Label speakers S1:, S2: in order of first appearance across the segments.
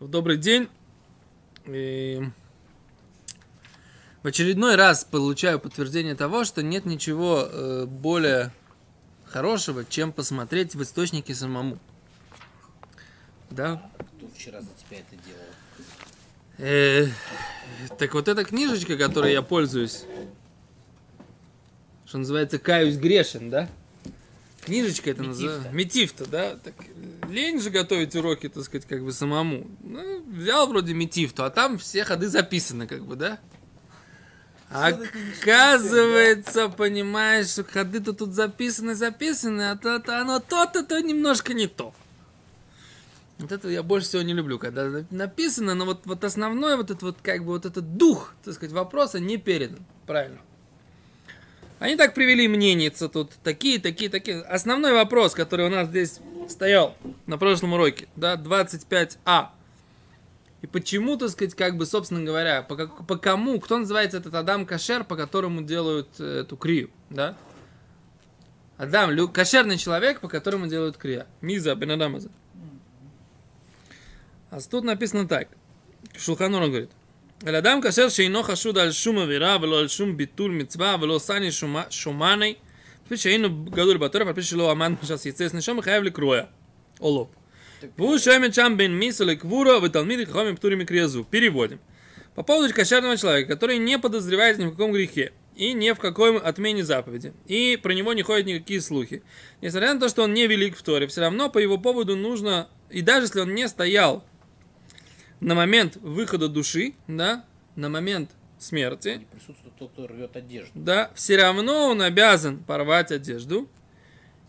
S1: Добрый день. И в очередной раз получаю подтверждение того, что нет ничего э, более хорошего, чем посмотреть в источники самому. Да?
S2: Кто вчера за тебя это делал?
S1: Э, так вот эта книжечка, которой я пользуюсь, что называется «Каюсь грешен», да? Книжечка это называется. Метифта, да? Так, лень же готовить уроки, так сказать, как бы самому. Ну, взял вроде метифту, а там все ходы записаны, как бы, да? Оказывается, понимаешь, что ходы-то тут записаны, записаны, а то, то оно то-то, то немножко не то. Вот это я больше всего не люблю, когда написано, но вот, вот основной вот этот вот как бы вот этот дух, так сказать, вопроса не передан. Правильно. Они так привели мненица тут, такие, такие, такие. Основной вопрос, который у нас здесь стоял на прошлом уроке, да, 25а. И почему, так сказать, как бы, собственно говоря, по, как, по кому, кто называется этот Адам Кашер, по которому делают э, эту крию, да? Адам, лю, кошерный человек, по которому делают крия. Миза, бен Адамаза. А тут написано так. Шулханор говорит. אלא אדם כאשר שאינו חשוד על שום עבירה ולא על שום ביטול מצווה ולא סני שומני, כפי שהיינו גדול בתורה, על פי שלא עמד משס יצא נשום, חייב לקרויה, או לא. והוא шемет שם בין мису леквура в талмиды хахами птурими криязу. Переводим. По поводу кошерного человека, который не подозревает ни в каком грехе и ни в какой отмене заповеди. И про него не ходят никакие слухи. Несмотря на то, что он не велик в Торе, все равно по его поводу нужно, и даже если он не стоял на момент выхода души, да, на момент смерти,
S2: Не присутствует тот, кто рвет одежду.
S1: да, все равно он обязан порвать одежду.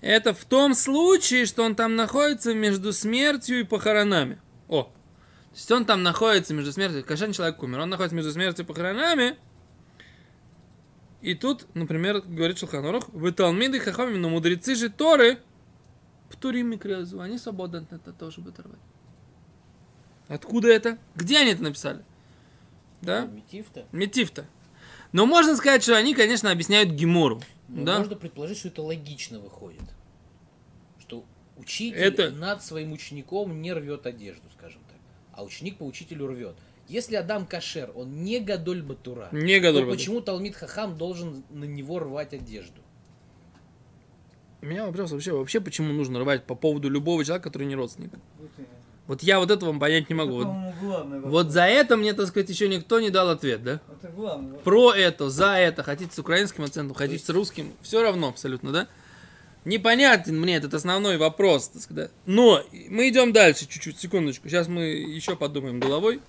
S1: Это в том случае, что он там находится между смертью и похоронами. О, то есть он там находится между смертью, кошерный человек умер, он находится между смертью и похоронами. И тут, например, говорит Шелханорух, вы талмиды хахамим, но мудрецы же Торы, птурим микрязу, они свободны от этого тоже будут рвать. Откуда это? Где они это написали? Да?
S2: Метифта.
S1: Метифта. Но можно сказать, что они, конечно, объясняют Гемору.
S2: Но
S1: да?
S2: Можно предположить, что это логично выходит. Что учитель
S1: Это-
S2: над своим учеником не рвет одежду, скажем так. А ученик по учителю рвет. Если Адам Кашер, он не Гадоль Батура,
S1: Не Гадоль
S2: то
S1: Батура.
S2: почему Талмит Хахам должен на него рвать одежду?
S1: У меня вопрос вообще, вообще, почему нужно рвать по поводу любого человека, который не родственник? Вот я вот этого понять не могу. Вот, вот за это мне, так сказать, еще никто не дал ответ, да?
S3: Это вопрос.
S1: Про это, за это, хотите с украинским акцентом, хотите с русским, все равно абсолютно, да? Непонятен мне этот основной вопрос, так сказать. Но мы идем дальше, чуть-чуть, секундочку. Сейчас мы еще подумаем головой,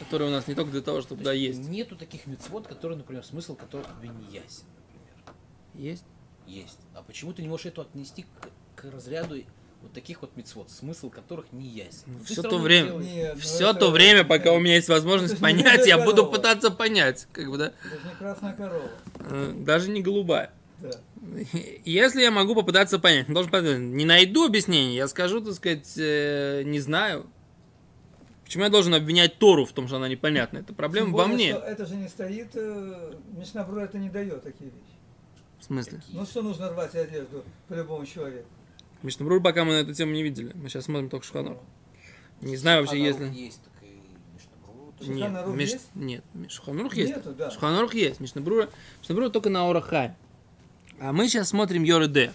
S1: который у нас не только для того, чтобы да, есть.
S2: Нету таких мецвод, которые, например, смысл которых тебе не ясен, например.
S1: Есть?
S2: Есть. А почему ты не можешь это отнести к, к разряду вот таких вот мецвод, смысл которых не ясен? Ну,
S1: всё то время.
S3: Нет, ну
S1: Все
S3: это-
S1: то время, пока у меня есть возможность
S3: Это
S1: понять, я
S3: корова.
S1: буду пытаться понять, как бы, да?
S3: Это же не красная корова.
S1: Э, Даже не голубая.
S3: Да.
S1: Если я могу попытаться понять, должен понять, не найду объяснений, я скажу, так сказать, э, не знаю. Почему я должен обвинять Тору в том, что она непонятна? Это проблема
S3: Тем
S1: во
S3: более,
S1: мне.
S3: что это же не стоит, э, Мишнабрура это не дает такие вещи.
S1: В смысле?
S3: Ну что нужно рвать одежду по любому человеку?
S1: Мишнабрур пока мы на эту тему не видели. Мы сейчас смотрим только Шуханор. Не знаю вообще, если...
S2: Есть.
S1: Нет, Миш...
S3: есть?
S1: нет, Шуханарух есть.
S3: Нету, да.
S1: Шуханарух есть. Мишнабрура, Мишнабрура только на Орахай. А мы сейчас смотрим Йоры Д.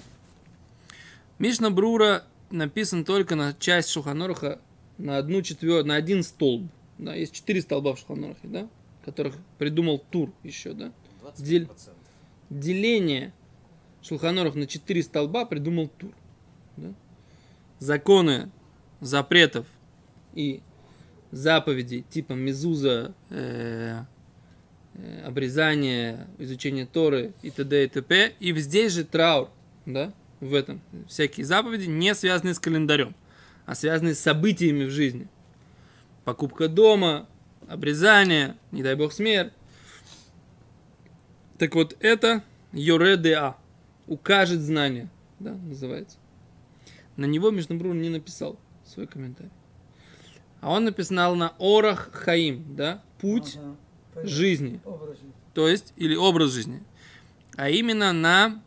S1: Мишнабрура написан только на часть Шуханоруха на одну четвертую, на один столб. Да, есть четыре столба в Шуханорухе, да, которых придумал Тур еще, да.
S2: 25%.
S1: Деление Шулханорух на четыре столба придумал Тур. Да. Законы запретов и заповедей типа мезуза, э, э, обрезание, изучение Торы и т.д. и т.п. И здесь же траур, да, в этом. Всякие заповеди не связанные с календарем, а связанные с событиями в жизни. Покупка дома, обрезание, не дай бог смерть. Так вот, это Йоредеа. Укажет знание, да, называется. На него Мишнабрур не написал свой комментарий. А он написал на Орах Хаим, да, путь
S3: Ага,
S1: жизни,
S3: Образ
S1: то есть, или образ жизни. А именно на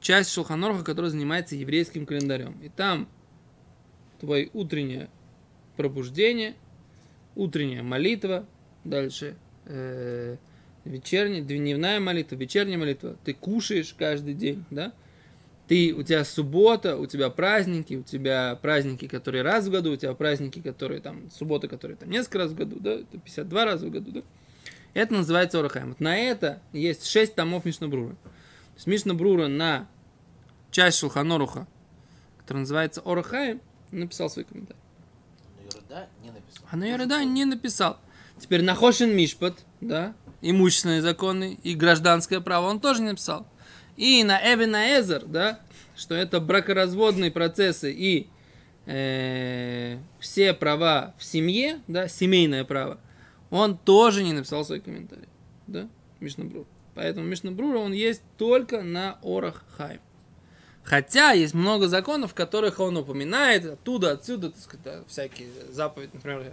S1: часть Шулханорха, которая занимается еврейским календарем. И там твоя утренняя пробуждение, утренняя молитва, дальше э, вечерняя, дневная молитва, вечерняя молитва. Ты кушаешь каждый день, да? Ты, у тебя суббота, у тебя праздники, у тебя праздники, которые раз в году, у тебя праздники, которые там, суббота, которые там несколько раз в году, да, это 52 раза в году, да. Это называется Орахайм. Вот на это есть 6 томов Мишнабрура. То есть Мишнабрура на часть Шулханоруха, которая называется Орахайм, написал свой комментарий.
S2: Юрда не написал.
S1: А на Йореда не написал. Теперь на Хошин Мишпат, да, имущественные законы и гражданское право он тоже не написал. И на Эвена Эзер, да, что это бракоразводные процессы и э, все права в семье, да, семейное право, он тоже не написал свой комментарий, да, Мишнабрур. Поэтому Мишнабрура он есть только на Орах Хайм. Хотя есть много законов, в которых он упоминает оттуда, отсюда, так сказать, да, всякие заповеди, например,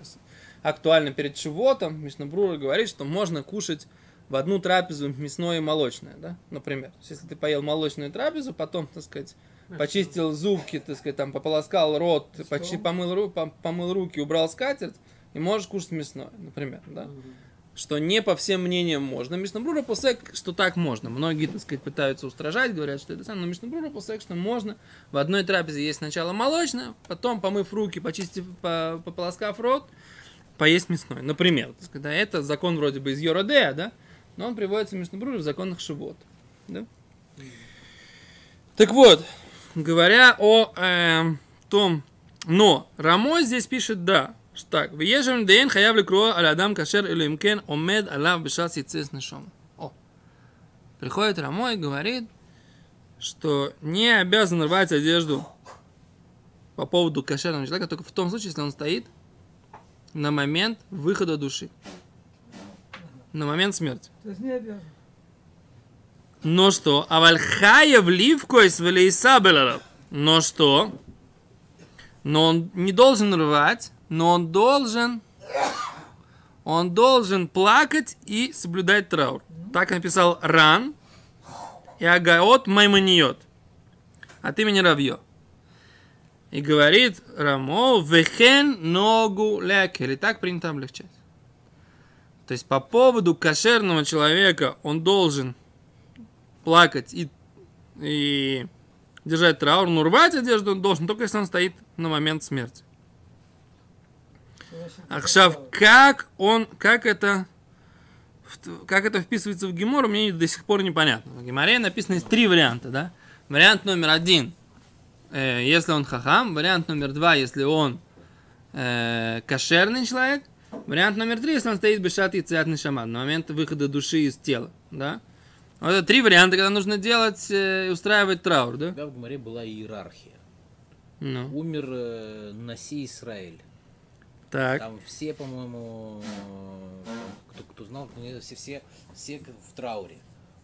S1: актуально перед Шивотом, Мишнабрура говорит, что можно кушать в одну трапезу мясное и молочное, да, например. То есть, если ты поел молочную трапезу, потом, так сказать, почистил зубки, так сказать, там, пополоскал рот, почти помыл, ру- пом- помыл руки, убрал скатерть, и можешь кушать мясное, например, да. Что не по всем мнениям можно. Мишнабрура посек, что так можно. Многие, так сказать, пытаются устражать, говорят, что это самое. Но Мишнабрура посек, что можно. В одной трапезе есть сначала молочное, потом, помыв руки, почистив, по- пополоскав рот, поесть мясное. Например, так сказать, да, это закон вроде бы из Йородея, да, но он приводится в Мишнабруре в законах Шивот. Да? Так вот, говоря о эм, том, но Рамо здесь пишет да, что так, «Веежем дейн хаяв ликро аль адам кашер или имкен омед алав бешас яцес нешом». О, приходит Рамо и говорит, что не обязан рвать одежду по поводу кошерного человека только в том случае, если он стоит на момент выхода души. На момент смерти.
S3: То есть не обязан.
S1: Но что? Авальхая в ливкойс велейса Но что? Но он не должен рвать, но он должен... Он должен плакать и соблюдать траур. Так написал Ран и Агаот Маймониот от имени Равьё. И говорит Рамо, вехен ногу лекер. И так принято облегчать. То есть по поводу кошерного человека он должен плакать и, и держать траур, но рвать одежду он должен, только если он стоит на момент смерти. Ахшав, как он, как это, как это вписывается в Гемору, мне до сих пор непонятно. В Геморе написано есть три варианта, да? Вариант номер один, э, если он хахам. Вариант номер два, если он э, кошерный человек. Вариант номер три, если он стоит бешат и циат шаман, на момент выхода души из тела, да? Вот это три варианта, когда нужно делать э, и устраивать траур, да?
S2: Тогда в Гмаре была иерархия.
S1: Ну,
S2: Умер э, Наси Израиль.
S1: так.
S2: Там все, по-моему, э, кто, кто знал, ну, все, все, все в трауре.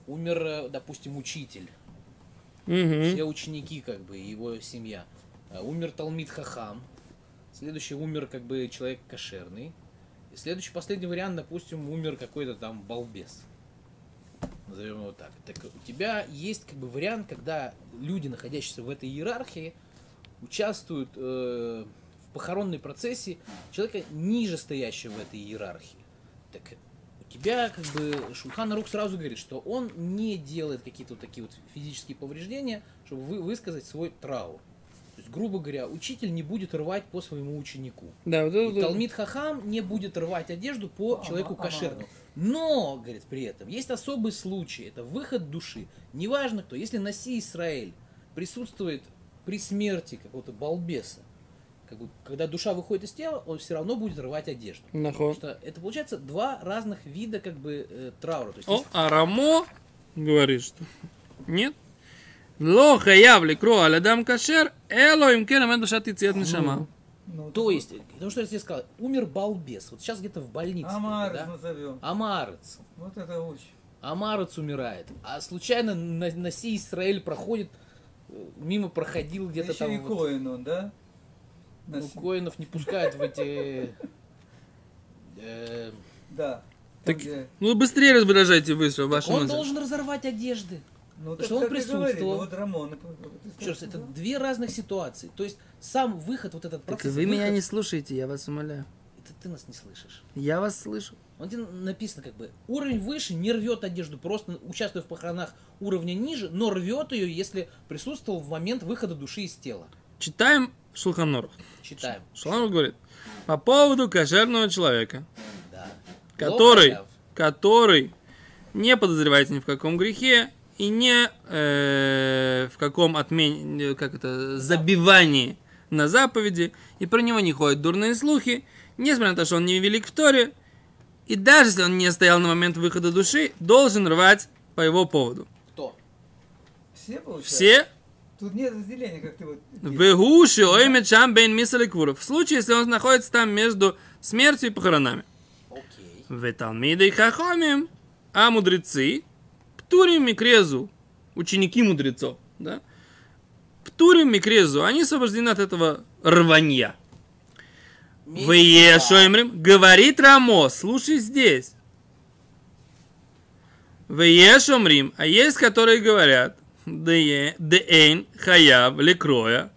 S2: Умер, э, допустим, учитель.
S1: Мгм.
S2: Все ученики, как бы, его семья. Умер Талмит Хахам. Следующий умер, как бы, человек кошерный. Следующий, последний вариант, допустим, умер какой-то там балбес. Назовем его так. Так у тебя есть как бы вариант, когда люди, находящиеся в этой иерархии, участвуют э, в похоронной процессе человека ниже стоящего в этой иерархии. Так у тебя как бы Шульхан Рук сразу говорит, что он не делает какие-то вот такие вот физические повреждения, чтобы вы, высказать свой траур. Есть, грубо говоря, учитель не будет рвать по своему ученику.
S1: Да, вот это...
S2: И Талмит Хахам не будет рвать одежду по
S3: Ага,
S2: человеку
S3: ага.
S2: кошерному. Но, говорит, при этом есть особый случай, это выход души. Неважно кто, если Наси Израиль присутствует при смерти какого-то балбеса, как бы, когда душа выходит из тела, он все равно будет рвать одежду. Потому
S1: Нахуй.
S2: что это получается два разных вида как бы э, траура. То есть,
S1: О,
S2: есть-
S1: а Рамо говорит, что нет. Ло хаяв ликро алядам кашер, эло им кен амед душат ицет нишама.
S3: Ну,
S2: то есть, потому что я тебе сказал, умер балбес. Вот сейчас где-то в больнице.
S3: Амар
S2: да?
S3: назовем.
S2: Амарец.
S3: Вот это очень.
S2: Амарец умирает. А случайно на, Наси Израиль проходит, э, мимо проходил где-то
S3: Еще
S2: там.
S3: и
S2: вот.
S3: Коин он, да?
S2: Ну, коинов не пускают в эти... э,
S3: Да.
S1: Так- Ну быстрее раздражайте быстро вашу
S2: Он должен разорвать одежды.
S3: Ну,
S2: что он присутствовал.
S3: Вот Рамон. ты
S2: Еще раз, это
S3: да.
S2: две разных ситуации. То есть сам выход, вот этот
S1: Так
S2: процесс.
S1: вы меня
S2: выход-
S1: не слушаете, я вас умоляю.
S2: Это ты нас не слышишь.
S1: Я вас слышу.
S2: Он тебе написано как бы уровень выше не рвет одежду, просто участвуя в похоронах уровня ниже, но рвет ее, если присутствовал в момент выхода души из тела.
S1: Читаем Шулханорух.
S2: Читаем.
S1: Шулханорух говорит, по поводу кошерного человека,
S2: Да.
S1: который, который не подозревает ни в каком грехе и не э, в каком отмен... как это, забивании на заповеди, и про него не ходят дурные слухи, несмотря на то, что он не велик в Торе, и даже если он не стоял на момент выхода души, должен рвать по его поводу.
S2: Кто?
S3: Все получается?
S1: Все
S3: Тут нет разделения, как ты вот...
S1: Вегуши оймет шам бейн мисали квуров. В случае, если он находится там между смертью и похоронами.
S2: Окей.
S1: В Талмиды и Хахомим, а мудрецы, Птурим Микрезу, ученики мудрецов, да? Птурим Микрезу, они освобождены от этого рванья. В Ешоймрим, говорит Рамо, слушай здесь. В Ешомрим, а есть, которые говорят, Деэйн Хаяв Лекроя,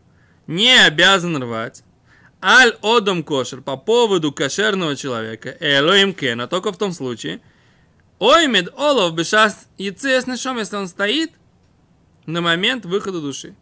S1: не обязан рвать, Аль Одом Кошер по поводу кошерного человека, Элоим Кена, только в том случае, Оймед Олов Бешас Яцес Нишом, если он стоит на момент выхода души.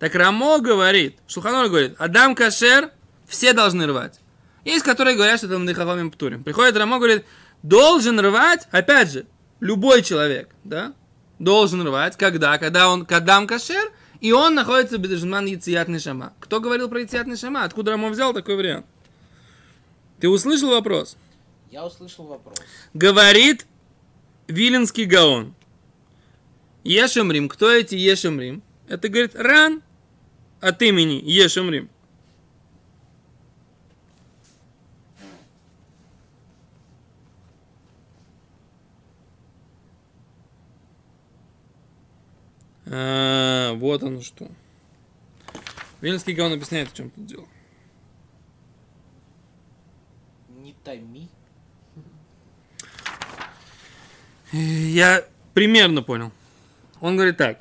S1: Так Рамо говорит, Шуханор говорит, Адам Кашер, все должны рвать. Есть, которые говорят, что там Дыхахомим Птурим. Приходит Рамо, говорит, должен рвать, опять же, любой человек, да, должен рвать, когда? Когда он Кадам Кашер, и он находится в Бедежман Яцият Нишама. Кто говорил про Яцият Нишама? Откуда Рамо взял такой вариант? Ты услышал вопрос?
S2: Я услышал вопрос.
S1: Говорит Виленский Гаон. Ешемрим. Кто эти Ешемрим? Это, говорит, Ран от имени Ешемрим. А, вот оно что. Виленский Гаон объясняет, в чем тут дело.
S2: Не томи.
S1: Я примерно понял. Он говорит так.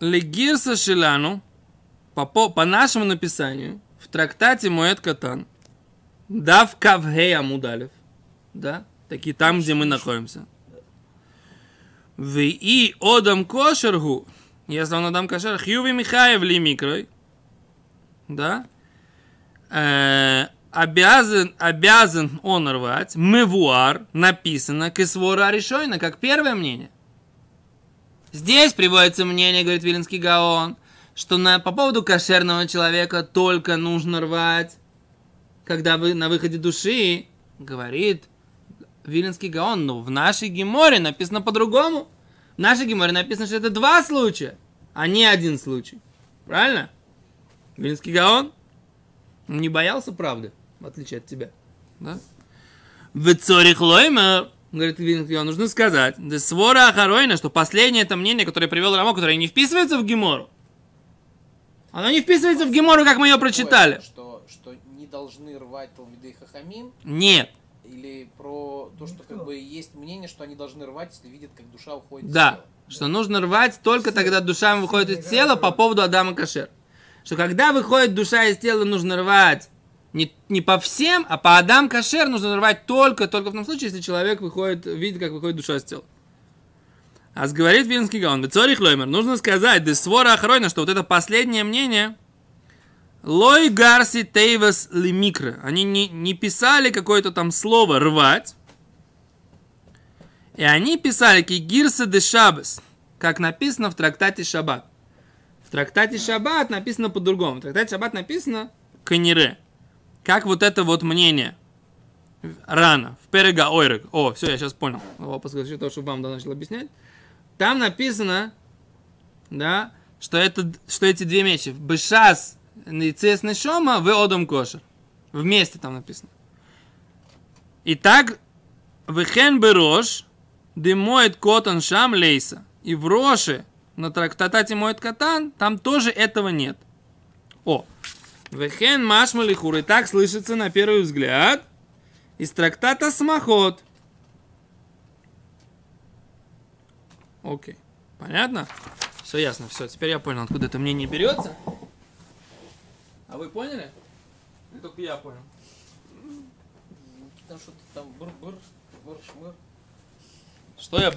S1: Легирса Шилану, по, по, по нашему написанию, в трактате Моэт Катан, Дав Кавгей Амудалев, да, такие там, где мы находимся. В и Одам Кошергу, если он Адам Кошер, Хьюви Михаев ли микрой, да, э, обязан, обязан он рвать, мывуар, написано, кисвора решойна, как первое мнение. Здесь приводится мнение, говорит Виленский Гаон, что на, по поводу кошерного человека только нужно рвать, когда вы на выходе души, говорит Виленский Гаон, но в нашей Геморе написано по-другому. В нашей Геморе написано, что это два случая, а не один случай. Правильно? Виленский Гаон не боялся правды, в отличие от тебя. Да? В Цорих Лоймер, говорит Гаон, нужно сказать, да свора Ахаройна, что последнее это мнение, которое привел Рамо, которое не вписывается в Гемору. Оно не вписывается в Гемору, как мы ее прочитали.
S2: Что, что не должны рвать Талмиды и Хахамим?
S1: Нет.
S2: Или про то, что как бы есть мнение, что они должны рвать, если видят, как душа уходит из
S1: Да,
S2: тела?
S1: что нужно рвать только тогда душа выходит из тела по поводу Адама Кашер. Что когда выходит душа из тела, нужно рвать не, не по всем, а по Адам Кашер нужно рвать только, только в том случае, если человек выходит, видит, как выходит душа из тела. А говорит Винский Гаон, Бецорих Лоймер, нужно сказать, Десвора Ахройна, что вот это последнее мнение, Лой Гарси Тейвас Лимикра, они не, не писали какое-то там слово рвать, и они писали Кигирса де Шабас, как написано в трактате Шаббат. В трактате Шаббат написано по-другому. В трактате Шаббат написано Канире. Как вот это вот мнение. Рано. В Перега Ойрек. О, все, я сейчас понял. О, после того, что вам да, начал объяснять. Там написано, да, что, это, что эти две мечи. Бешас Ницес Нешома в Одом Кошер. Вместе там написано. Итак, Вехен Берош, Демоет Котан Шам Лейса. И в Роше, на трактате Моет Катан, там тоже этого нет. О, Вехен Машмалихур. И так слышится на первый взгляд из трактата Смахот. Окей. Понятно? Все ясно, все. Теперь я понял, откуда это мнение берется. А вы поняли? Или только я понял?
S2: Там что-то там бур-бур, бур-шмыр.
S1: Что я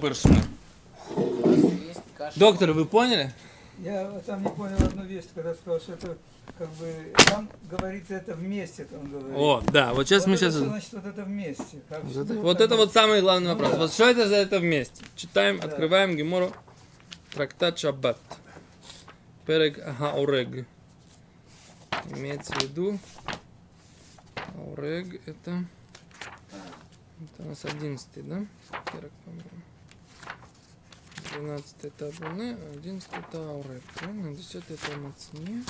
S2: каша.
S1: Доктор, вы поняли?
S3: Я там не понял одну вещь, когда сказал, что это как бы там говорится это вместе, там говорит.
S1: О, да, вот сейчас
S3: вот
S1: мы
S3: это
S1: сейчас...
S3: что значит вот это вместе? Как
S1: Вот это,
S3: там
S1: вот это вот самый главный
S3: Ну
S1: вопрос.
S3: да.
S1: Вот что это за это вместе? Читаем,
S3: Да.
S1: открываем Гемору, трактат Шаббат. Перек Хаурег. Имеется в виду, Аурег это... Это у нас 11 да? Перек, по-моему. 12 это Абуне, а 11 это Аурег. Правильно? 10 это Мацне.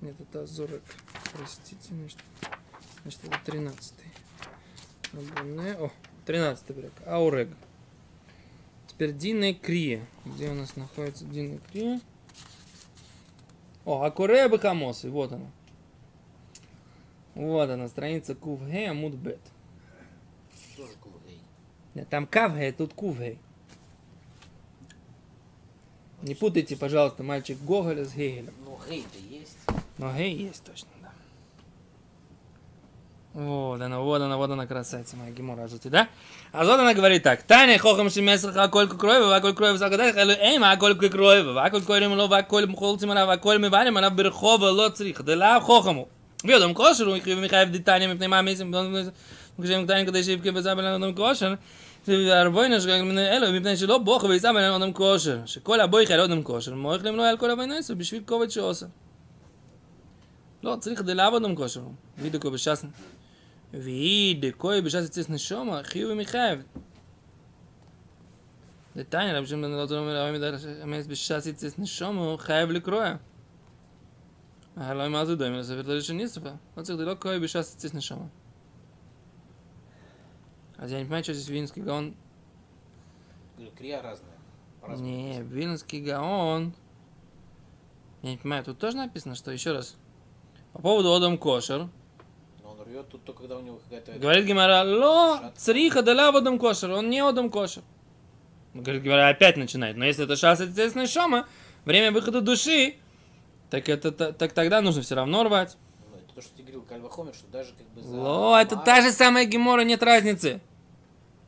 S1: Нет, это Азорек. Простите, значит, значит это 13 Абуне. О, 13 берег. Аурег. Теперь Дина Крия. Где у нас находится Дина Крия? О, Акурея Бахамосы. Вот она. Вот она, страница Кувгей Амуд Бет.
S2: Тоже кулгей.
S1: Нет, там Кавгей, тут Кувгей. Не путайте, пожалуйста, мальчик Гоголя с Гегелем.
S2: Ну, гей-то есть.
S1: Но гей есть точно, да. Вот она, вот она, вот она красавица моя Гемора Азути, да? А вот она говорит так. Таня хохам шемесах аколь кроева, аколь кроева загадай, халю эйм, аколь кроева, аколь кроева ло, аколь мхолцим ала, аколь миварим ала берхова ло црих, дела хохаму. ויודום כושר, הוא יקריב מחייב דיטניה מפני מאמיסים, כשהם קטנים כדי שיבכה וזבל על אדם כושר, der boyn is gegangen mit elo mit nesh lo אדם weis am an dem kosher. She kol a boy khal odem kosher. Mo ikh lemlo al kol a אדם nesh bi shvil kovet she osa lo tsrikh de lav odem kosher vi de kov shas vi de koy bi shas tsis neshom a khiv mi khav de tayn rab shim ben lo לא elo mit der mes bi shas אז я не понимаю, что здесь Вильнский Гаон...
S2: Говорю, крия разная.
S1: Не, Вильнский Гаон... Я не понимаю, тут тоже написано, что еще раз. По поводу Одам Кошер.
S2: Но он рвет тут только когда у него какая-то...
S1: Говорит Гимара, ло, цриха дала Одам Кошер. Он не Одам Кошер. Говорит Гимара, опять начинает. Но если это шас, естественно, шома, время выхода души, так, это, та- так тогда нужно все равно рвать.
S2: Ну, это то, что ты говорил, Кальвахомер, что даже как бы за...
S1: Ло, это та же самая Гемора, нет разницы.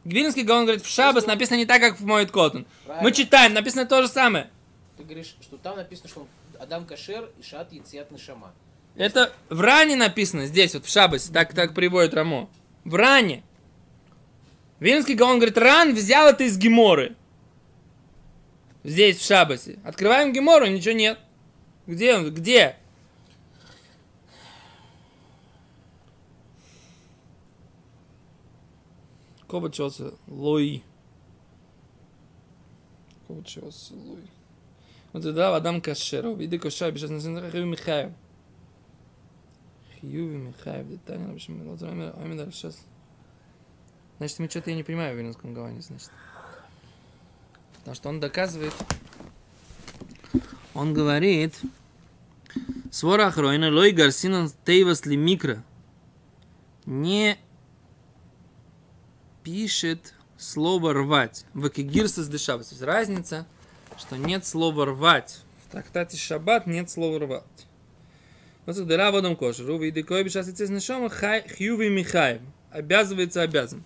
S1: Вильнский Гаон говорит, в Шабас написано не так, как в Моет Коттон. Мы читаем, написано то же самое.
S2: Ты говоришь, что там написано, что Адам Кашер и Шат Яцият Нишама.
S1: Это в ране написано здесь, вот в Шабасе, так, так приводит Рамо. В ране. Вильнский Гаон говорит, ран взял это из Геморы. Здесь, в Шабасе. Открываем Гемору, ничего нет. Где он? Где? Кобачоса Луи. Кобачоса Луи. Вот это Адам Кашеров. Иди кошай, сейчас на Хиюви Михаев. Хиюви Михаев. Детально, в общем, вот Амидар сейчас. Значит, мы что-то я не понимаю в Вильнюсском Гаване, значит. Потому что он доказывает, он говорит, Свора Ахроина, Лой Гарсинан Тейвас ли микро. Не пишет слово рвать. В Экигирсас дешабас. То есть разница, что нет слова рвать. В трактате Шаббат нет слова рвать. Вот это Дера в одном кошеру, виды кое бешас и цеснешома, хьюви михаев. Обязывается обязан.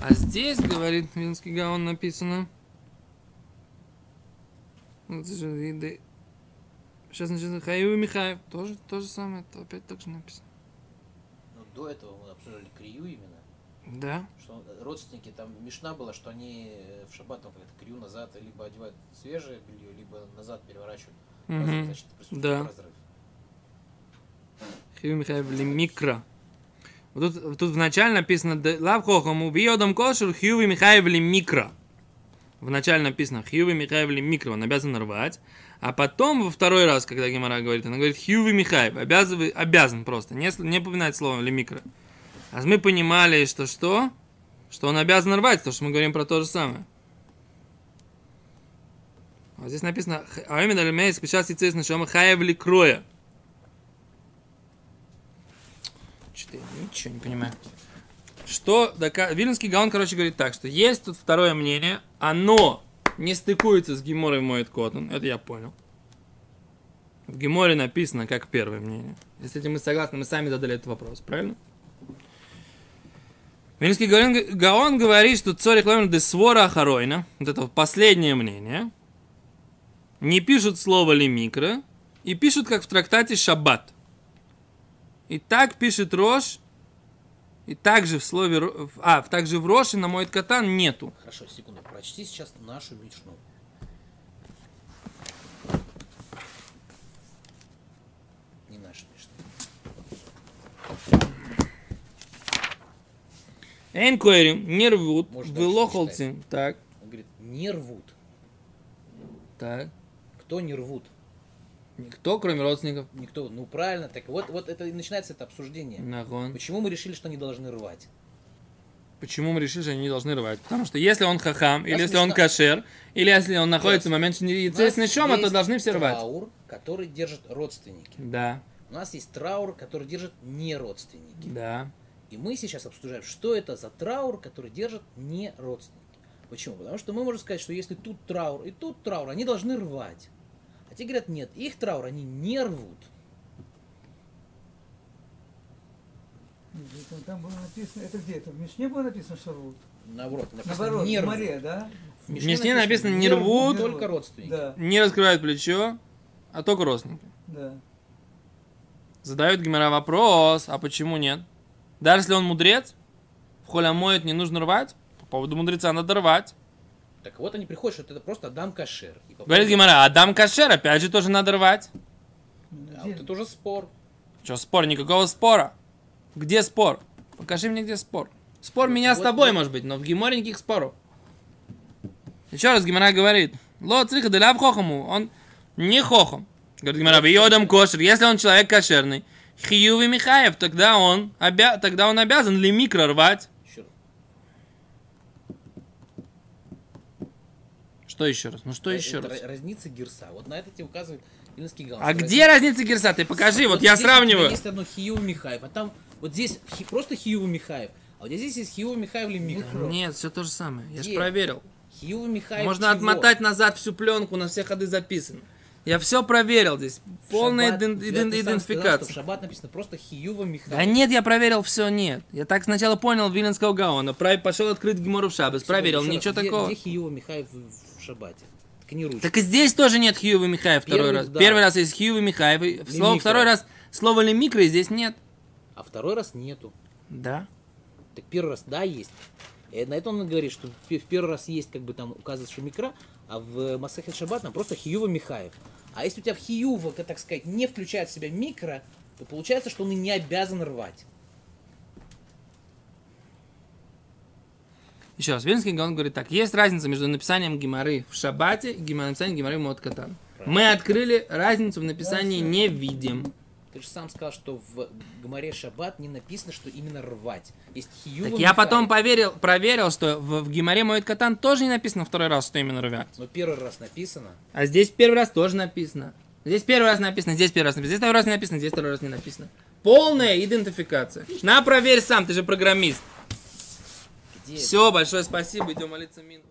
S1: А здесь, говорит Винский Гаон, написано, вот это же виды, сейчас начинается Хаюви Михаев. Тоже то же самое, то опять так же написано.
S2: Но до этого мы обсуждали крию именно.
S1: Да.
S2: Что он- родственники, там Мишна была, что они э, в шаббат там как-то крию назад либо одевают свежее белье, либо назад переворачивают. Разрыв, Значит,
S1: Да.
S2: разрыв.
S1: Хиви Михаев ли микро. Вот тут, тут вначале написано «Де- Лав хохаму биодом кошер Хьюви Михаев ли микро. Вначале написано Хьюви Михаев ли микро, он обязан рвать. А потом во второй раз, когда Гемора говорит, она говорит Хьюви Михаев, обязан, обязан просто, не, не упоминает слово ли микро. А мы понимали, что что? Что он обязан рвать, потому что мы говорим про то же самое. А здесь написано Аэми Далемей спешас яйцес нашома хаев ли кроя. Что-то я ничего не понимаю. Что дока... Вильнский Гаон, короче, говорит так, что есть тут второе мнение, оно не стыкуется с Геморой моет Котон. Это я понял. В Геморе написано как первое мнение. Если этим мы согласны, мы сами задали этот вопрос, правильно? Вильнский Гаон, говорит, что цорих ломин де свора ахаройна, вот это последнее мнение, не пишут слово лимикро, и пишут, как в трактате Шаббат. И так пишет Рош, и также в слове, а, также в Роше на мой катан нету.
S2: Хорошо, секунду. Прочти сейчас нашу Мишну. Не нашу Мишну.
S1: Эйн койрим, не рвут,
S2: Может,
S1: вылохолцим. Так,
S2: Он говорит, не рвут.
S1: так.
S2: Кто не рвут?
S1: Никто, кроме родственников.
S2: Никто. Ну правильно, так вот, вот это и начинается это обсуждение.
S1: Нахон.
S2: Почему мы решили, что они должны рвать?
S1: Почему мы решили, что они не должны рвать? Потому что если он хахам, или если он кашер, или если он находится в момент
S2: нас
S1: яйцесной шома, то должны все рвать.
S2: Траур, который держат родственники.
S1: Да,
S2: У нас есть траур, который держат не родственники.
S1: да.
S2: И мы сейчас обсуждаем, что это за траур, который держат не родственники. Почему? Потому что мы можем сказать, что если тут траур и тут траур, они должны рвать. А те говорят, нет, их траур они не рвут.
S3: Там- Там было написано, это где? Это в Мишне было написано, что рвут?
S2: Наоборот, написано
S3: Наоборот,
S2: не
S3: в
S2: рвут.
S3: море, да?
S2: В
S1: В Мишне написано, не рвут,
S3: не
S2: только
S3: рвут.
S2: родственники.
S3: Да,
S1: не раскрывают плечо, а только родственники.
S3: да.
S1: Задают Гимера вопрос, а почему нет? Даже если он мудрец, в холе моет не нужно рвать, по поводу мудреца надо рвать.
S2: Так вот они приходят, что это просто Адам Кашер. И по
S1: Говорит Гимера, Адам Кашер, опять же, тоже надо рвать.
S2: А вот это уже спор.
S1: Что, спор? Никакого спора. Где спор? Покажи мне, где спор. Спор
S2: Вот-
S1: меня с
S2: вот-
S1: тобой,
S2: вот.
S1: может быть, но в Гиморе никаких споров. Еще раз Гимара говорит, ло цриха деляв хохому, он не хохом. Говорит Гимара, йодам кошер, если он человек кошерный, хиюви Михаев, тогда он, обя... тогда он обязан ли микро рвать.
S2: Еще раз.
S1: Что еще раз? Ну что
S2: Это
S1: еще раз?
S2: Разница гирса. Вот на это тебе указывает Ильинский галс.
S1: А где разница Герса? Ты покажи, вот я
S2: здесь у тебя
S1: сравниваю.
S2: Есть одно Хиева Михаев, а там вот здесь хи- просто Хиева Михаев. А вот здесь есть Хиева Михаев или Микро.
S1: Нет, все то же самое. Я же проверил.
S2: Хиева Михаев
S1: Можно
S2: чего?
S1: отмотать назад всю пленку, на все ходы записано. Я все проверил здесь. Полная
S2: шаббат-
S1: иден-
S2: да,
S1: иден-
S2: ты сам сказал, что
S1: идентификация.
S2: В шаббат написано просто Хиева Михаев.
S1: Да нет, я проверил все, нет. Я так сначала понял Виленского Гаона, пошел открыть Гемору в Шабас, проверил,
S2: раз,
S1: ничего
S2: где-
S1: такого.
S2: Где Хиева Михаев в шаббате? Так не ручка.
S1: Так и здесь тоже нет Хьюва Михаев второй
S2: Первый,
S1: раз.
S2: да.
S1: Первый раз есть Хьюва Михаев, и слово, второй раз слово ли микро и здесь нет.
S2: А второй раз нету.
S1: Да.
S2: Так первый раз, да, есть. И на это он говорит, что в в первый раз есть, как бы там указывается, что микро, а в Масахет Шаббат там просто Хиюва Михаев. А если у тебя в Хиюва, так сказать, не включает в себя микро, то получается, что он и не обязан рвать.
S1: Еще раз, Вильнский Гаон говорит так. Есть разница между написанием Гимары в Шаббате и написанием Гимары в Моткатан. Мы открыли разницу в написании не видим.
S2: Ты же сам сказал, что в Гамаре Шаббат не написано, что именно рвать. Есть Хиюва
S1: Так я потом поверил, проверил, что в, в Гимаре Моет Катан тоже не написано второй раз, что именно рвят.
S2: Но первый раз написано.
S1: А здесь первый раз тоже написано. Здесь первый раз написано, здесь первый раз написано, здесь второй раз не написано, здесь второй раз не написано. Полная идентификация. На, проверь сам, ты же программист.
S2: Где
S1: Все, большое спасибо, идем молиться Мину.